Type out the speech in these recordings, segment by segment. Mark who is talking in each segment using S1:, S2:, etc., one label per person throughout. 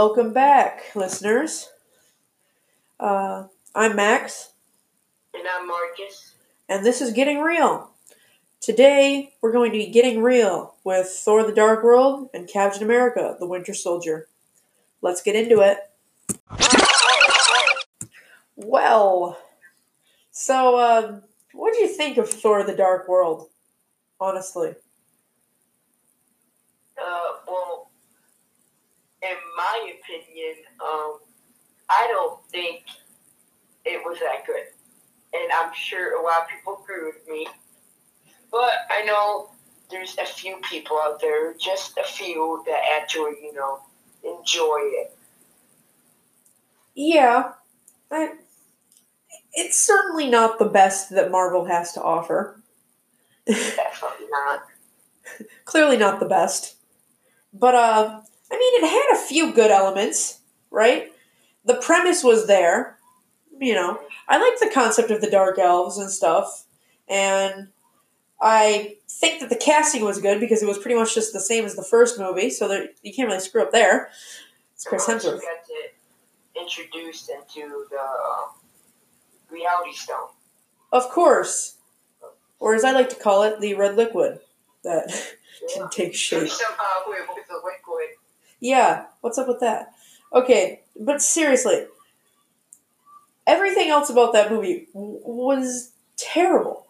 S1: Welcome back, listeners. Uh, I'm Max,
S2: And I'm Markus.
S1: and this is Getting Reel. Today, we're going to be getting real with Thor the Dark World and Captain America the Winter Soldier. Let's get into it. Well, so, um, what do you think of Thor the Dark World? Honestly.
S2: Uh, well, in my opinion, um, I don't think it was that good. And I'm sure a lot of people agree with me. But I know there's a few people out there, just a few, that actually, you know, enjoy it.
S1: Yeah, I, it's certainly not the best that Marvel has to offer.
S2: Definitely not.
S1: Clearly not the best. But, uh, I mean, it had a few good elements, right? The premise was there. You know, I like the concept of the Dark Elves and stuff. And I think that the casting was good because it was pretty much just the same as the first movie, so there, you can't really screw up there. It's Chris Hemsworth.
S2: introduced into the um, reality stone.
S1: Of course. Or as I like to call it, the red liquid that
S2: Yeah.
S1: can take shape.
S2: Somehow it was a liquid.
S1: Yeah, what's up with that? Okay, but seriously, everything else about that movie w- was terrible.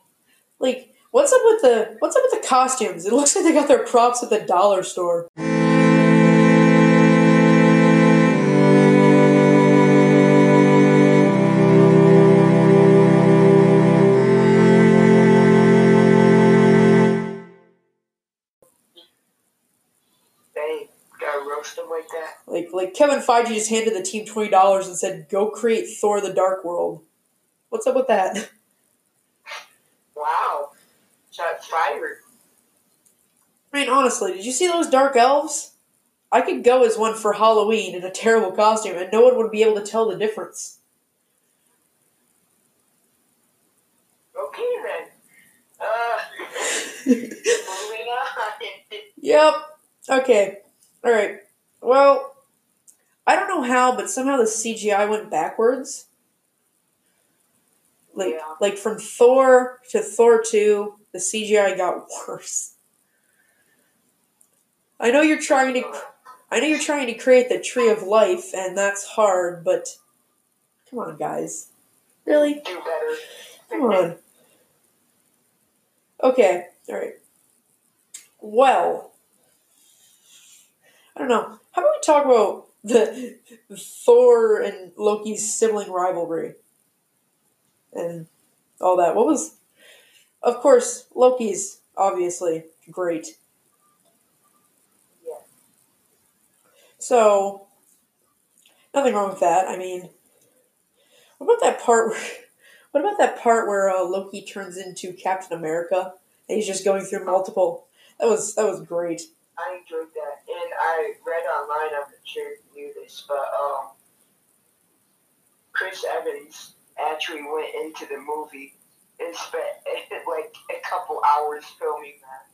S1: Like, what's up with the what's up with the costumes? It looks like they got their props at the dollar store.
S2: Like that.
S1: Like, like Kevin Feige just handed the team twenty dollars and said, "Go create Thor: The Dark World." What's up with that?
S2: Wow. Shots fired.
S1: I mean, honestly, did you see those dark elves? I could go as one for Halloween in a terrible costume, and no one would be able to tell the difference.
S2: Okay then. Uh, moving on.
S1: Yep. Okay. All right. Well, I don't know how, but somehow the CGI went backwards. Like,
S2: Yeah.
S1: like from Thor to Thor two, the CGI got worse. I know you're trying to, I know you're trying to create the tree of life, and that's hard, but come on, guys, really,
S2: Do better.
S1: come on. Okay. All right. Well, I don't know. How about we talk about the Thor and Loki's sibling rivalry and all that? What was, of course, Loki's obviously great.
S2: Yeah.
S1: So, nothing wrong with that. I mean, what about that part where, what about that part where uh, Loki turns into Captain America and he's just going through multiple? That was that was great.
S2: I enjoyed that. I read online, I'm not sure if you knew this, but um, Chris Evans actually went into the movie and spent like a couple hours filming that.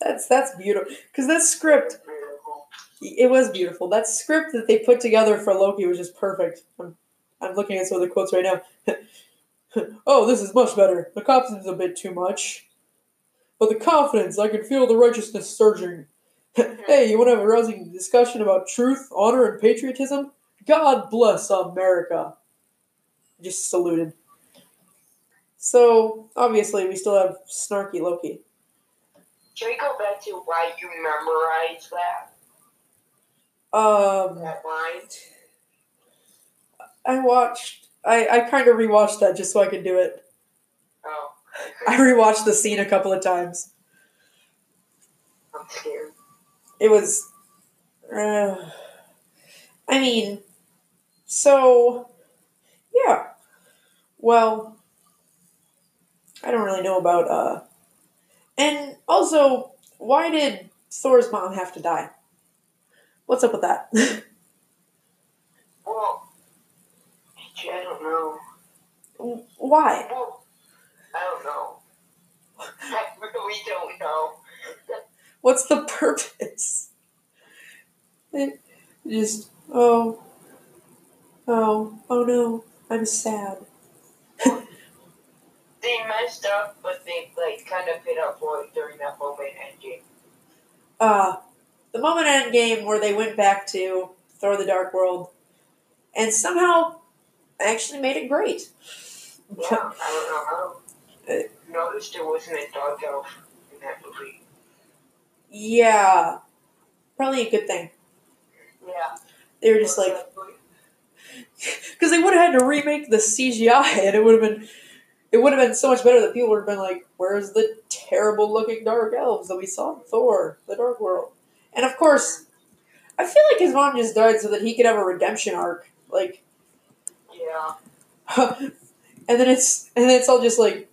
S1: That's that's beautiful because that script
S2: Beautiful.
S1: it was beautiful. That script that they put together for Loki was just perfect. I'm, I'm looking at some of the quotes right now. oh, this is much better. The confidence is a bit too much, but the confidence I can feel the righteousness surging. hey, you want to have a rousing discussion about truth, honor, and patriotism? God bless America. Just saluted. So obviously, we still have snarky Loki.
S2: Can we go back to why you memorized that,
S1: Um,
S2: that line?
S1: I watched. I, I kind of rewatched that just so I could do it.
S2: Oh,
S1: I rewatched the scene a couple of times.
S2: I'm scared.
S1: It was. Uh, I mean, so. Yeah. Well, I don't really know about. uh And also, why did Thor's mom have to die? What's up with that?
S2: Well, gee, I don't know.
S1: why?
S2: Well, I don't know. I really don't know.
S1: What's the purpose? It just Oh. Oh. Oh no. I'm sad.
S2: They messed up, but they like kind of hit up for it during that moment Endgame.
S1: Uh, the moment in Endgame where they went back to Thor the Dark World and somehow actually made it great.
S2: Yeah, I don't know how. I noticed there wasn't a dog elf in that movie.
S1: Yeah. Probably a good thing.
S2: Yeah.
S1: They were just like, because they would have had to remake the CGI and it would have been. It would have been so much better that people would have been like, "Where's the terrible looking dark elves that we saw in Thor: The Dark World?" And of course, I feel like his mom just died so that he could have a redemption arc. Like,
S2: Yeah.
S1: and then it's and then it's all just like,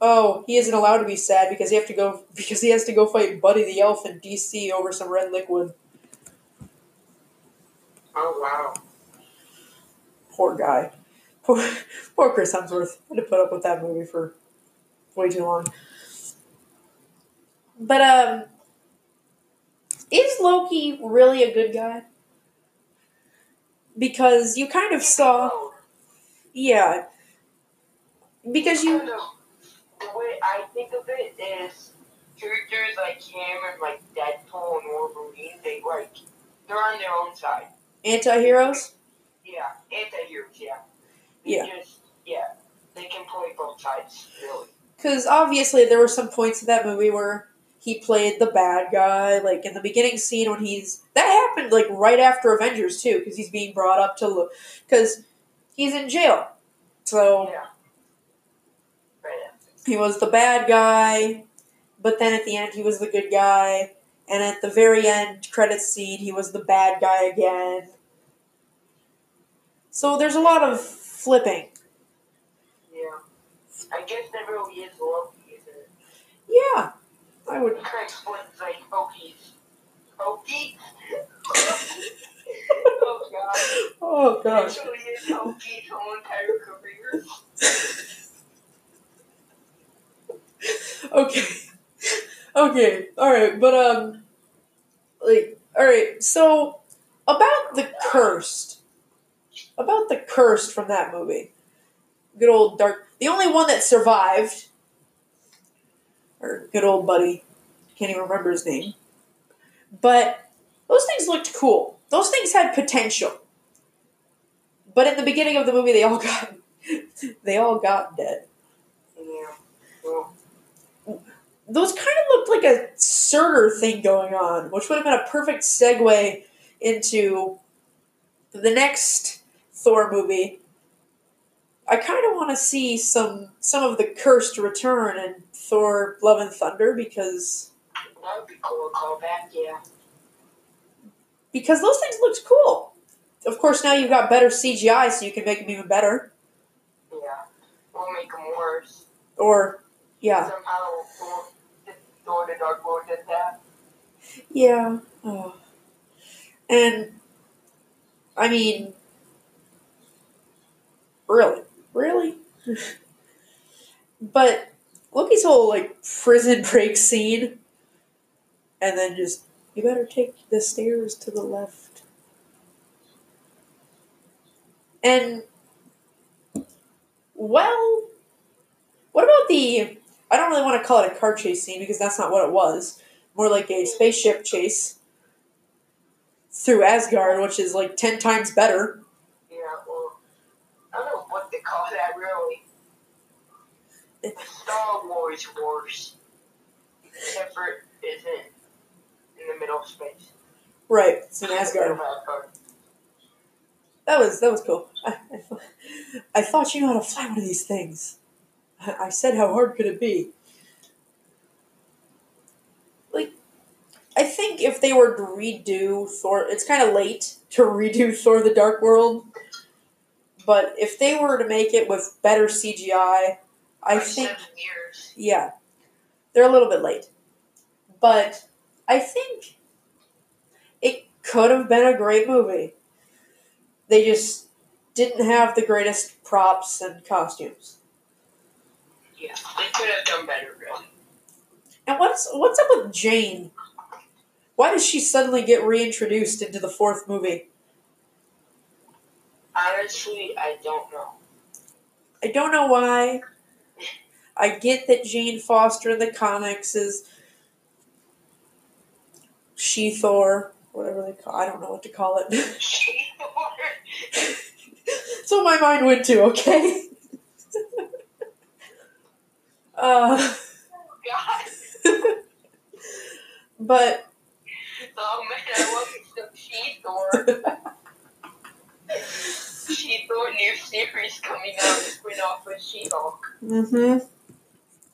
S1: oh, he isn't allowed to be sad because he have to go because he has to go fight Buddy the Elf in DC over some red liquid.
S2: Oh wow.
S1: Poor guy. Poor, poor Chris Hemsworth had to put up with that movie for way too long. But um, is Loki really a good guy? Because you kind of saw, yeah. Because you
S2: the way I think of it is characters like him and like Deadpool and Wolverine, they like they're on their own side.
S1: anti-heroes.
S2: Yeah, anti-heroes. Yeah. They
S1: Yeah.
S2: Just yeah, they can play both sides really.
S1: Because obviously there were some points in that movie where he played the bad guy, like in the beginning scene when he's that happened like right after Avengers too, because he's being brought up to look because he's in jail, so
S2: Yeah.
S1: He was the bad guy, but then at the end he was the good guy, and at the very end credit scene he was the bad guy again. So there's a lot of flipping.
S2: Yeah. I guess that really is Loki, isn't it?
S1: Yeah, I would.
S2: It kind of splits like Loki's. Loki? oh god.
S1: Oh.
S2: Actually, is Loki's whole entire career.
S1: okay. Okay. All right. But um, like, all right. So about the cursed, about the cursed from that movie, good old dark. The only one that survived, or good old buddy, can't even remember his name. But those things looked cool. Those things had potential. But at the beginning of the movie, they all got, they all got dead.
S2: Yeah. Well,
S1: those kind of looked like a Surtur thing going on, which would have been a perfect segue into the next Thor movie. I kind of want to see some some of the cursed return in Thor: Love and Thunder because
S2: that would be cool. Call back, yeah.
S1: because those things looked cool. Of course, now you've got better CGI, so you can make them even better.
S2: Yeah. We'll make them worse.
S1: Or yeah,
S2: Somehow, Thor the Dark World did.
S1: Yeah. Oh. And I mean, really, really. but Loki's whole like prison break scene, and then just you better take the stairs to the left. And well, what about the? I don't really want to call it a car chase scene because that's not what it was more like a spaceship chase through Asgard, which is like ten times better.
S2: Yeah, well, I don't know what they call that really. The Star Wars Wars. Except for it isn't in the middle of space.
S1: Right, it's in Asgard. That was that was cool. I, I, I thought you know how to fly one of these things. I, said, how hard could it be? Like, I think if they were to redo Thor, it's kind of late to redo Thor: The Dark World. But if they were to make it with better CGI, I think
S2: seven years.
S1: Yeah, they're a little bit late, but I think it could have been a great movie. They just didn't have the greatest props and costumes.
S2: Yeah, they could have done better, really.
S1: And what's what's up with Jane? Why does she suddenly get reintroduced into the fourth movie?
S2: Honestly, I don't know.
S1: I don't know why. I get that Jane Foster in the comics is She Thor, whatever they call. I don't know what to call it. so my mind went to okay. uh,
S2: God.
S1: but
S2: Oh man, I love me some She Thor. She Thor new series coming out. Spin off with She Hulk.
S1: hmm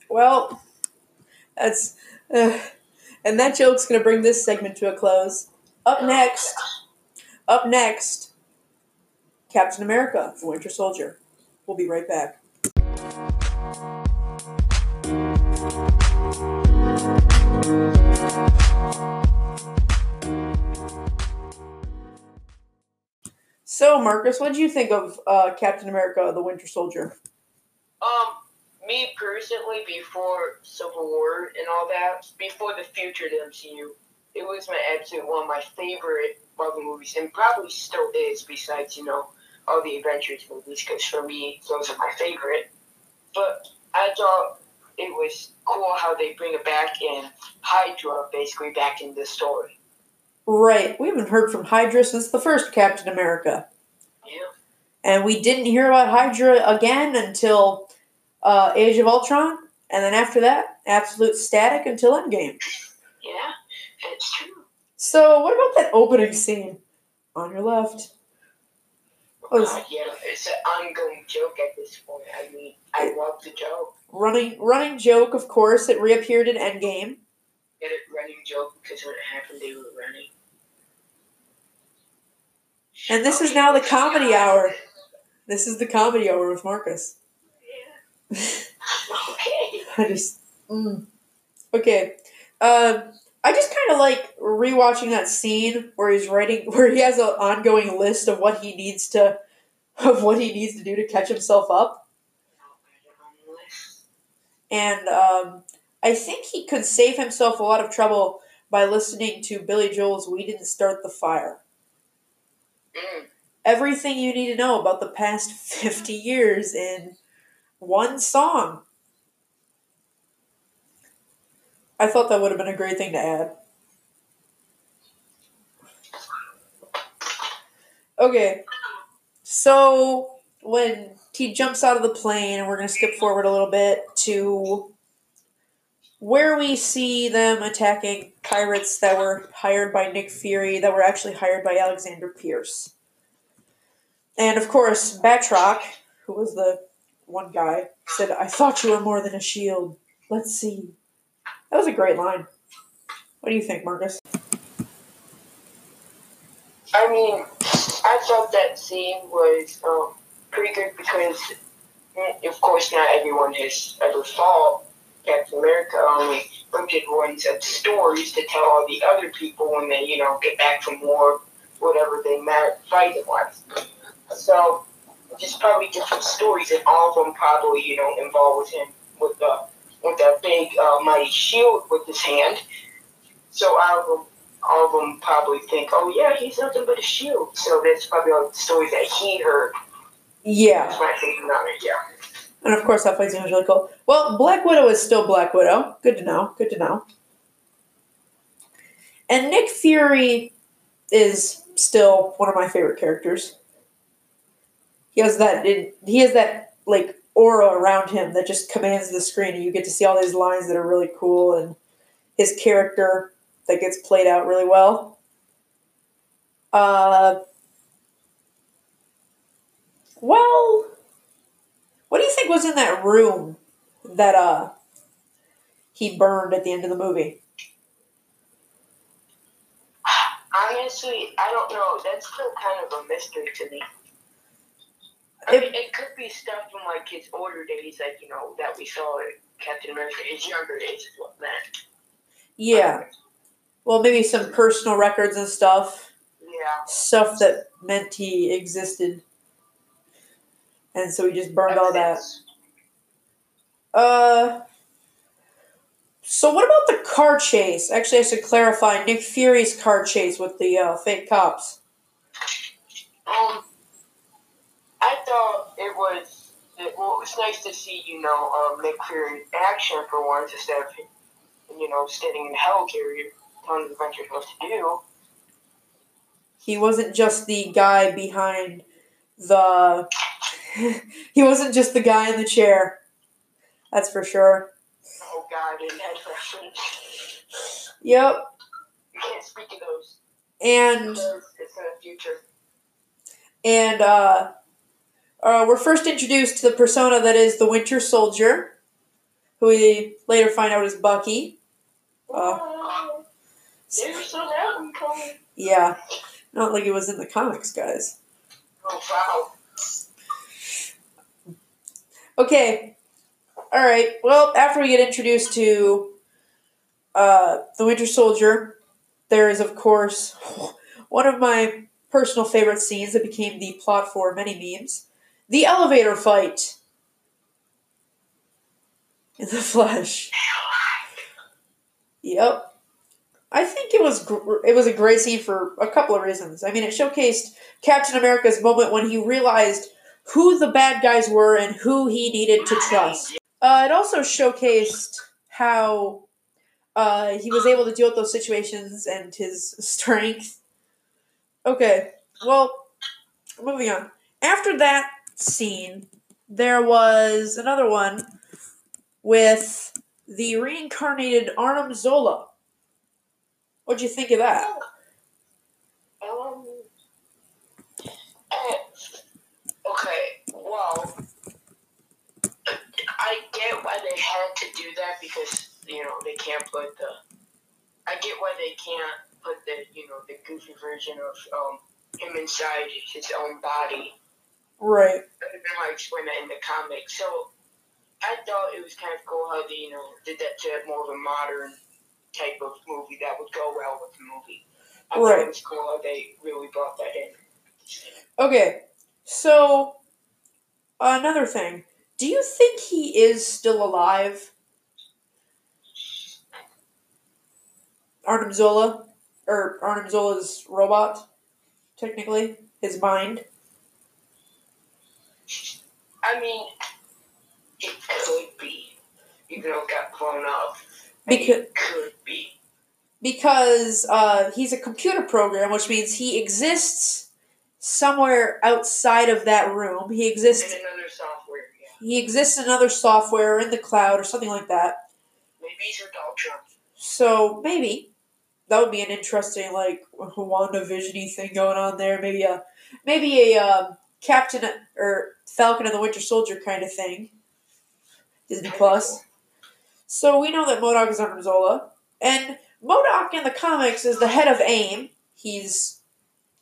S1: Well, that's uh, and that joke's gonna bring this segment to a close. Up next, up next, Captain America: The Winter Soldier. We'll be right back. So, Markus, what did you think of uh, Captain America: The Winter Soldier?
S2: Um, me personally, before Civil War and all that, before the future of the MCU, it was my absolute one of my favorite Marvel movies, and probably still is. Besides, you know, all the Avengers movies, because for me, those are my favorite. But I thought it was cool how they bring it back in Hydra, basically back in the story.
S1: Right. We haven't heard from Hydra since the first Captain America.
S2: Yeah.
S1: And we didn't hear about Hydra again until uh, Age of Ultron. And then after that, absolute static until Endgame.
S2: Yeah, it's true.
S1: So, what about that opening scene on your left? Oh,
S2: God, yeah, it's an ongoing joke at this point. I mean, I love the joke.
S1: Running, running joke, of course. It reappeared in Endgame.
S2: Get it running joke because when it happened, they were running.
S1: And this is now the comedy hour. This is the comedy hour with Markus.
S2: Yeah. Okay.
S1: I just. Mm. Okay. Um, I just kind of like rewatching that scene where he's writing, where he has an ongoing list of what he needs to, of what he needs to do to catch himself up. And um, I think he could save himself a lot of trouble by listening to Billy Joel's "We Didn't Start the Fire." Everything you need to know about the past fifty years in one song. I thought that would have been a great thing to add. Okay, so when he jumps out of the plane, and we're going to skip forward a little bit to where we see them attacking pirates that were hired by Nick Fury, that were actually hired by Alexander Pierce. And of course, Batroc, who was the one guy, said, I thought you were more than a shield. Let's see. That was a great line. What do you think, Markus?
S2: I mean, I thought that scene was um, pretty good because, mm, of course, not everyone has ever fought Captain America. Only limited ones have stories to tell all the other people when they, you know, get back from war, whatever they met fighting wise. So, just probably different stories, and all of them probably, you know, involved with him with the with that big uh, mighty shield with his hand. So all of them, all of them probably think, oh yeah, he's nothing but a shield. So that's probably all the stories that he heard.
S1: Yeah.
S2: That's my thinking on it. Yeah.
S1: And of course, that fight scene was really cool. Well, Black Widow is still Black Widow. Good to know. Good to know. And Nick Fury is still one of my favorite characters. He has that. He has that like aura around him that just commands the screen, and you get to see all these lines that are really cool, and his character that gets played out really well. Uh, well, what do you think was in that room that uh he burned at the end of the movie?
S2: Honestly, I don't know. That's still kind of a mystery to me. I mean, it could be stuff from like his older days, like you know that we saw in Captain America. His younger days is what meant.
S1: Yeah. Well, maybe some personal records and stuff.
S2: Yeah.
S1: Stuff that meant he existed. And so he just burned all that. Uh. So what about the car chase? Actually, I should clarify Nick Fury's car chase with the uh, fake cops.
S2: Um, I thought it was. Well, it's nice to see, you know, uh, Nick Fury action for once instead of, you know, standing in Helicarrier telling the Avengers what to do.
S1: He wasn't just the guy behind the. he wasn't just the guy in the chair. That's for sure.
S2: Oh God, in that reference.
S1: Yep.
S2: You can't speak of those.
S1: And
S2: It's in the future.
S1: and uh, uh, we're first introduced to the persona that is the Winter Soldier, who we later find out is Bucky. Uh,
S2: There's so that coming.
S1: yeah, not like it was in the comics, guys.
S2: Oh wow.
S1: Okay. All right. Well, after we get introduced to uh, the Winter Soldier, there is, of course, one of my personal favorite scenes that became the plot for many memes the elevator fight in the flesh. Yep. I think it was gr- it was a great scene for a couple of reasons. I mean, it showcased Captain America's moment when he realized who the bad guys were and who he needed to trust. Uh, it also showcased how uh, he was able to deal with those situations and his strength. Okay, well, moving on. After that scene, there was another one with the reincarnated Arnim Zola. What'd you think of that?
S2: They the. I get why they can't put the you know the goofy version of um him inside his own body.
S1: Right.
S2: Than how I explain that in the comics. So I thought it was kind of cool how they you know did that to have more of a modern type of movie that would go well with the movie. I thought it was cool how they really brought that in.
S1: Okay, so another thing. Do you think he is still alive? Arnim Zola? Or Arnim Zola's robot, technically? His mind?
S2: I mean, it could be, even though it got blown up.
S1: Because,
S2: it could be.
S1: because uh, he's a computer program, which means he exists somewhere outside of that room. He exists.
S2: In another software, yeah.
S1: he exists in another software in the cloud or something like that.
S2: Maybe he's a Ultron.
S1: So maybe that would be an interesting like WandaVision-y thing going on there. Maybe a maybe a um, Captain or Falcon and the Winter Soldier kind of thing. Disney Plus. So we know that MODOK is Arnim Zola, and MODOK in the comics is the head of AIM. He's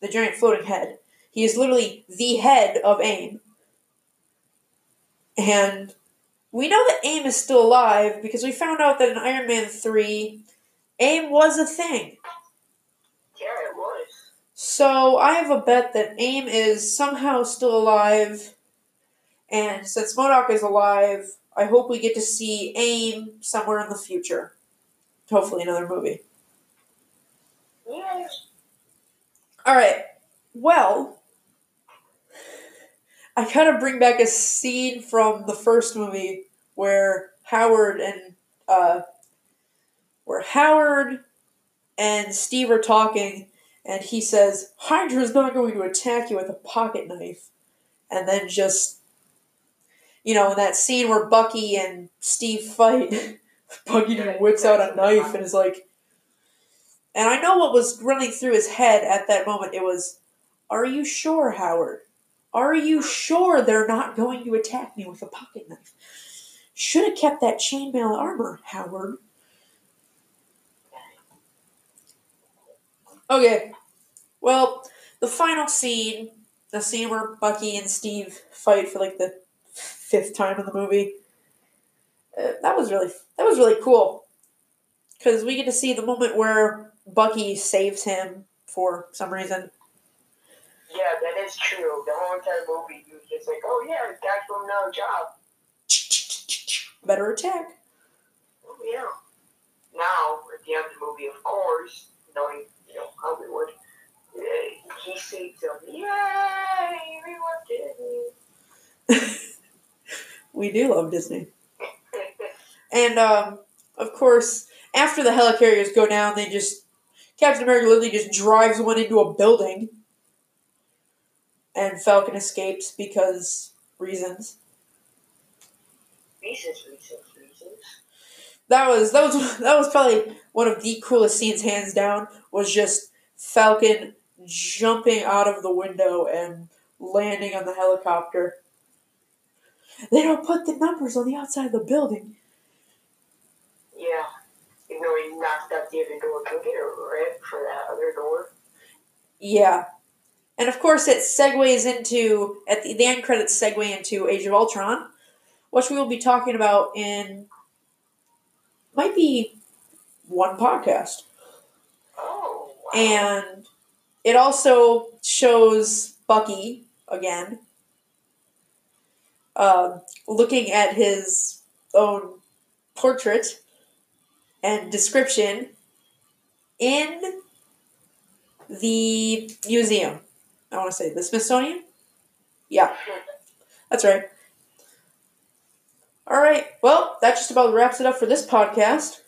S1: the giant floating head. He is literally the head of AIM. And we know that AIM is still alive because we found out that in Iron Man 3, AIM was a thing.
S2: Yeah, it was.
S1: So I have a bet that AIM is somehow still alive. And since MODOK is alive, I hope we get to see AIM somewhere in the future. Hopefully, another movie.
S2: Yeah.
S1: Alright, well, I kind of bring back a scene from the first movie where Howard and, uh, where Howard and Steve are talking, and he says, Hydra's not going to attack you with a pocket knife. And then just, you know, in that scene where Bucky and Steve fight, Bucky just whips out a knife and is like, and I know what was running through his head at that moment. It was, Are you sure, Howard? Are you sure they're not going to attack me with a pocket knife? Should have kept that chainmail armor, Howard. Okay, well, the final scene, the scene where Bucky and Steve fight for like the fifth time in the movie, uh, that was really that was really cool because we get to see the moment where Bucky saves him for some reason.
S2: Yeah, that is true. The whole entire movie, he was just like, oh yeah, the guy's from another job.
S1: Better attack.
S2: Oh yeah. Now, at the end of the movie, of course, knowing, you know, Hollywood, he saves him. Yay! Everyone did it.
S1: We do love Disney. And um, of course, after the helicarriers go down, they just Captain America literally just drives one into a building, and Falcon escapes because reasons.
S2: reasons, reasons, reasons.
S1: That was that was that was probably one of the coolest scenes, hands down. Was just Falcon jumping out of the window and landing on the helicopter. They don't put the numbers on the outside of the building.
S2: Yeah. Even though he knocked out the other door, go get a rip for that other door.
S1: Yeah. And of course, it segues into, at the, the end credits segue into Age of Ultron, which we will be talking about in, might be one podcast.
S2: Oh, wow.
S1: And it also shows Bucky again, um, looking at his own portrait and description in the museum. I want to say the Smithsonian. Yeah, that's right. All right. Well, that just about wraps it up for this podcast.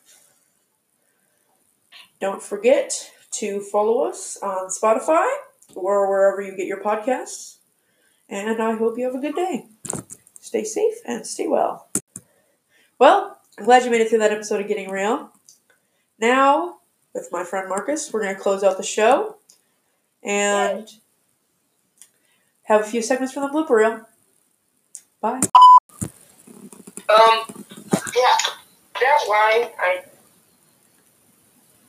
S1: Don't forget to follow us on Spotify or wherever you get your podcasts. And I hope you have a good day. Stay safe and stay well. Well, I'm glad you made it through that episode of Getting Reel. Now, with my friend Markus, we're going to close out the show and have a few segments from the blooper reel. Bye.
S2: Um, yeah, that line, I.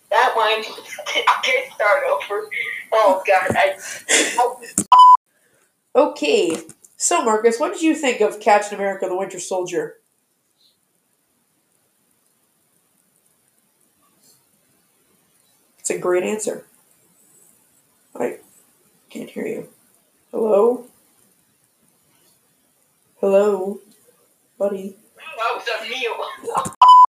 S2: That line, can't start over. Oh, God. I, I,
S1: Okay, so Markus, what did you think of Captain America the Winter Soldier? It's a great answer. I can't hear you. Hello? Hello? Buddy?
S2: That was a meal.